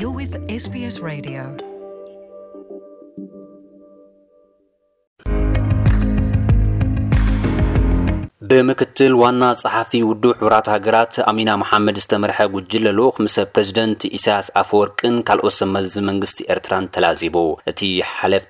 You're with SBS Radio. ብምክትል ዋና ጸሓፊ ውድብ ሕቡራት ሃገራት ኣሚና መሓመድ ዝተመርሐ ጉጅለ ልኡኽ ምስ ፕሬዚደንት ኢሳያስ ኣፈወርቅን ካልኦት ሰብ መዚ መንግስቲ ኤርትራን ተላዚቡ እቲ ሓለፍቲ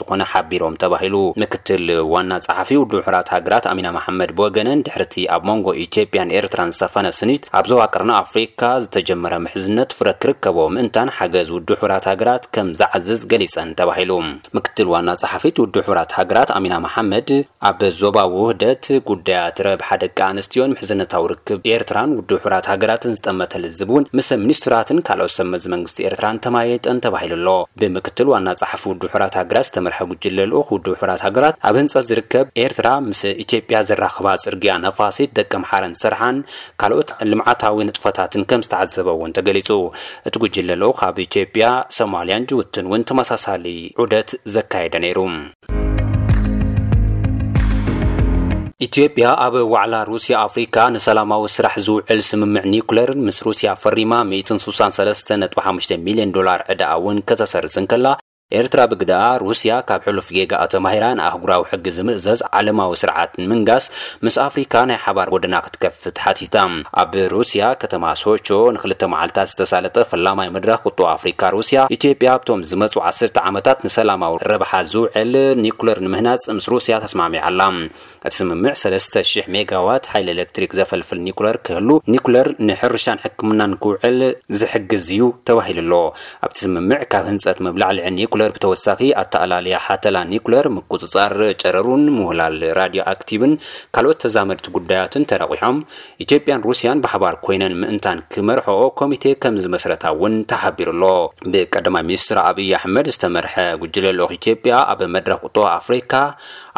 ከምዝኾነ ሓቢሮም ተባሂሉ። ምክትል ዋና ጸሓፊ ውድብ ሕቡራት ሃገራት ኣሚና መሓመድ ብወገነን ድሕሪ እቲ ኣብ መንጎ ኢትዮጵያን ኤርትራን ዝሰፈነ ስኒት ኣብ ዞባ ቀርኒ ኣፍሪካ ዝተጀመረ ምሕዝነት ፍረ ክርከቦ ምእንታን ሓገዝ ውድብ ሕቡራት ሃገራት ከም ዝዓዝዝ ገሊጸን ተባሂሉ። ምክትል ዋና ጸሓፊት ውድብ ሕቡራት ሃገራት ኣሚና መሓመድ ኣብ ዞባ ውህደት፣ ጉዳያት ረብሓ ደቂ ኣንስትዮን ምሕዝነታዊ ርክብ ኤርትራን ውድብ ሕቡራት ሃገራትን ዝጠመተ ልዝብ እውን ምስ ሚኒስትራትን ካልኦት ሰብ መዚ መንግስቲ ኤርትራን ተማየጠን ተባሂሉ ኣሎ። ብምክትል ዋና ጸሓፊ ውድብ ሕቡራት ሃገራት ዝተመርሐ ጉጅለ ልኡኽ ውድብ ሕቡራት ሃገራት ኣብ ህንጸት ዝርከብ ኤርትራ ምስ ኢትዮጵያ ዘራኽባ ጽርግያ ነፋሲት ደቀምሓረን ሰርሓን ካልኦት ልምዓታዊ ንጥፈታትን ከም ዝተዓዘበ እውን ተገሊጹ። እቲ ጉጅለ ልኡኽ ኣብ ኢትዮጵያ፣ ሶማልያን ጅቡትን እውን ተመሳሳሊ ዑደት ዘካየደ ነይሩ። ኢትዮጵያ ኣብ ዋዕላ ሩስያ ኣፍሪካ ንሰላማዊ ስራሕ ዝውዕል ስምምዕ ኒውክለር ምስ ሩስያ ፈሪማ 163.5 ሚልዮን ዶላር ዕዳኣ እውን ከተሰርዝ እንከላ ኤርትራ ብግደኣ ሩስያ ካብ ሕሉፍ ጌጋኣ ተማሂራ ንኣህጉራዊ ሕጊ ዝምእዘዝ ዓለማዊ ስርዓት ንምንጋስ ምስ ኣፍሪካ ናይ ሓባር ጎደና ክትከፍት ሓቲታ። ኣብ ሩስያ ከተማ ሶቾ ንክልተ መዓልታት ዝተሳለጠ ፈላማይ መድረኽ ቁጠባ ኣፍሪካ ሩስያ ኢትዮጵያ ኣብቶም ዝመፅኡ ዓሰርተ ዓመታት ንሰላማዊ ረብሓ ዝውዕል ኒኩለር ንምህናፅ ምስ ሩስያ ተስማዕሚዓ ኣላ። እቲ ስምምዕ ሰለስተ ሽሕ ሜጋዋት ሓይሊ ኤሌክትሪክ ዘፈልፍል ኒኩለር ክህሉ፣ ኒኩለር ንሕርሻን ሕክምናን ክውዕል ዝሕግዝ እዩ ተባሂሉ ኣሎ። ኣብቲ ስምምዕ ካብ ህንፀት መብላዕልዒ ኒኩለር ብተወሳኺ ኣተኣላልያ ሓተላ ኒኩለር፣ ምቁፅፃር ጨረሩን ምውህላል ራድዮ ኣክቲቭን ካልኦት ተዛመድቲ ጉዳያትን ተረቝሖም ኢትዮጵያን ሩስያን ብሓባር ኮይነን ምእንታን ክመርሕኦ ኮሚቴ ከም ዝመስረታ እውን ተሓቢሩ'ሎ። ብቀዳማይ ሚኒስትር ኣብይ ኣሕመድ ዝተመርሐ ጉጅለ ልኡኽ ኢትዮጵያ ኣብ መድረኽ ቁጠባ ኣፍሪካ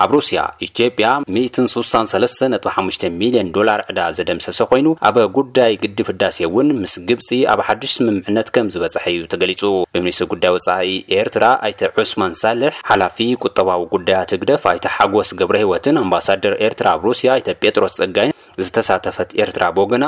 ኣብ ሩስያ፣ ኢትዮጵያ ሚእትን ሱሳን ሰለስተ ነጥቢ ሓሙሽተ ሚልየን ዶላር ዕዳ ዘደምሰሰ ኮይኑ ኣብ ጉዳይ ግድብ ህዳሴ እውን ምስ ግብፂ ኣብ ሓዱሽ ስምምዕነት ከም ዝበፀሐ እዩ ተገሊፁ። ብሚኒስትር ጉዳይ ወፃኢ ኤርትራ ኣይተ ዑስማን ሳልሕ፣ ሓላፊ ቁጠባዊ ጉዳያት ህግደፍ ኣይተ ሓጎስ ገብረሂወትን ኣምባሳደር ኤርትራ ኣብ ሩስያ ኣይተ ጴጥሮስ ጸጋይን ዝተሳተፈት ኤርትራ ብወገና፣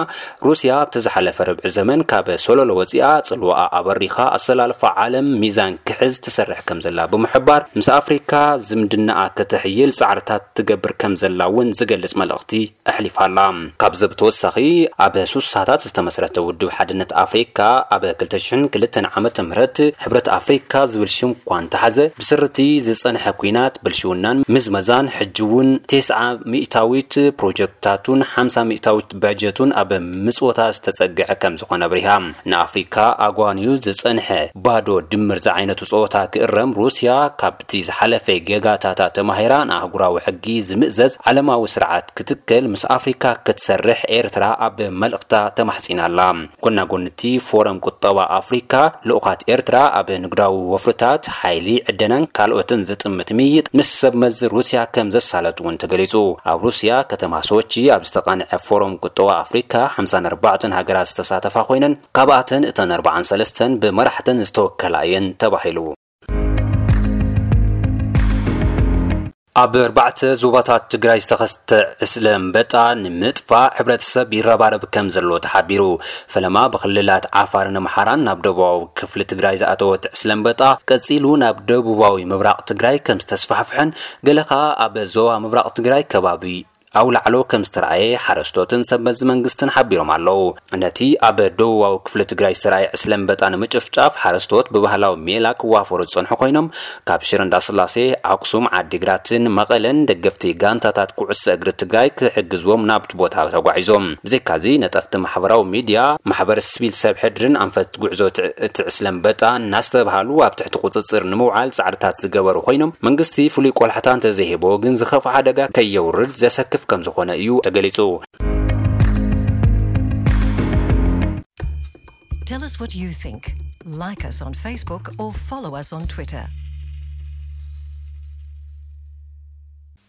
ሩስያ ኣብቲ ዝሓለፈ ርብዒ ዘመን ካብ ሰሎሎ ወጺኣ ጽልዋኣ ኣበሪኻ ኣሰላልፋ ዓለም ሚዛን ክሕዝ ትሰርሕ ከምዘላ ብምሕባር፣ ምስ ኣፍሪካ ዝምድናኣ ከተሕይል ጻዕርታት ትገብር ከምዘላ'ውን ዝገልጽ መልእኽቲ ኣሕሊፋ ኣላ። ካብዚ ብተወሳኺ ኣብ ሱሳታት ዝተመስረተ ውድብ ሓድነት ኣፍሪካ ኣብ ክልተ ሽሕን ክልተን ዓመተ ምህረት ሕብረት ኣፍሪካ ዝብል ሽም እኳ እንተሓዘ ብስሪ እቲ ዝፀንሐ ኲናት፣ ብልሽውናን ምዝመዛን ሕጂ እውን ቴስዓ ሚእታዊት ፕሮጀክትታቱን ሓምሳ ሚእታዊት በጀቱን ኣብ ምፅወታ ዝተፀግዐ ከምዝኾነ ኣብሪሃ። ንኣፍሪካ ኣጓንዩ ዝፀንሐ ባዶ ድምር ዝዓይነቱ ፀወታ ክእረም ሩሲያ ካብ እቲ ዝሓለፈ ጌጋታታ ተማሂራ ንኣህጉራዊ ሕጊ ዝምእዘዝ ዓለማዊ ስርዓት ክትክል ምስ ኣፍሪካ ክትሰርሕ ኤርትራ ኣብ መልእኽታ ተማሕጺና ኣላ። ጎናጎኒ'ቲ ፎረም ቁጠባ ኣፍሪካ፣ ልኡኻት ኤርትራ ኣብ ንግዳዊ ወፍርታት፣ ሓይሊ፣ ዕደናን ካልኦትን ዝጥምት ምይይጥ ምስ ሰብመዚ ሩስያ ከም ዘሳለጡ'ውን ተገሊጹ። ኣብ ሩስያ ከተማ ሶቺ ኣብ ዝተቓንዐ ፎረም ቁጠባ ኣፍሪካ ሓምሳን ኣርባዕተን ሃገራት ዝተሳተፋ ኮይነን ካብኣተን እተን ኣርብዓን ሰለስተን ብመራሕተን ዝተወከላ እየን ተባሂሉ። ኣብ ኣርባዕተ ዞባታት ትግራይ ዝተኸስተ ዕስለ ኣንበጣ ንምጥፋእ ሕብረተሰብ ይረባረብ ከም ዘሎ ተሓቢሩ። ፈለማ ብክልላት ዓፋርን ኣምሓራን ናብ ደቡባዊ ክፍሊ ትግራይ ዝኣተወት ዕስለ ኣንበጣ ቀፂሉ ናብ ደቡባዊ ምብራቕ ትግራይ ከም ዝተስፋሕፍሐን ገለ ከዓ ኣብ ዞባ ምብራቕ ትግራይ ከባቢ ኣውላዕሎ ከምዝተርኣየ ሓረስቶትን ሰብ መዚ መንግስትን ሓቢሮም ኣለው። ነቲ ኣብ ደቡባዊ ክፍሊ ትግራይ ዝተርኣየ ዕስለ ኣንበጣ ንምጭፍጫፍ ሓረስቶት ብባህላዊ ሜላ ክዋፈሩ ዝፀንሑ ኮይኖም ካብ ሽረ እንዳስላሴ፣ ኣክሱም፣ ዓዲግራትን መቐለን ደገፍቲ ጋንታታት ኩዕሶ እግሪ ትግራይ ክሕግዝዎም ናብቲ ቦታ ተጓዒዞም። ብዘይካዚ ነጠፍቲ ማሕበራዊ ሚድያ፣ ማሕበር ስቪል ሰብ ሕድርን ኣንፈት ጉዕዞ እቲ ዕስለ ኣንበጣ እናስተብሃሉ ኣብ ትሕቲ ቁፅፅር ንምውዓል ፃዕርታት ዝገበሩ ኮይኖም መንግስቲ ፍሉይ ቆላሕታ እንተዘይሂብዎ ግን ዝኸፍኣ ሓደጋ ከየውርድ ዘሰክፍ ከምዝኾነ እዩ ተገሊፁ። Tell us what you think. Like us on Facebook or follow us on Twitter.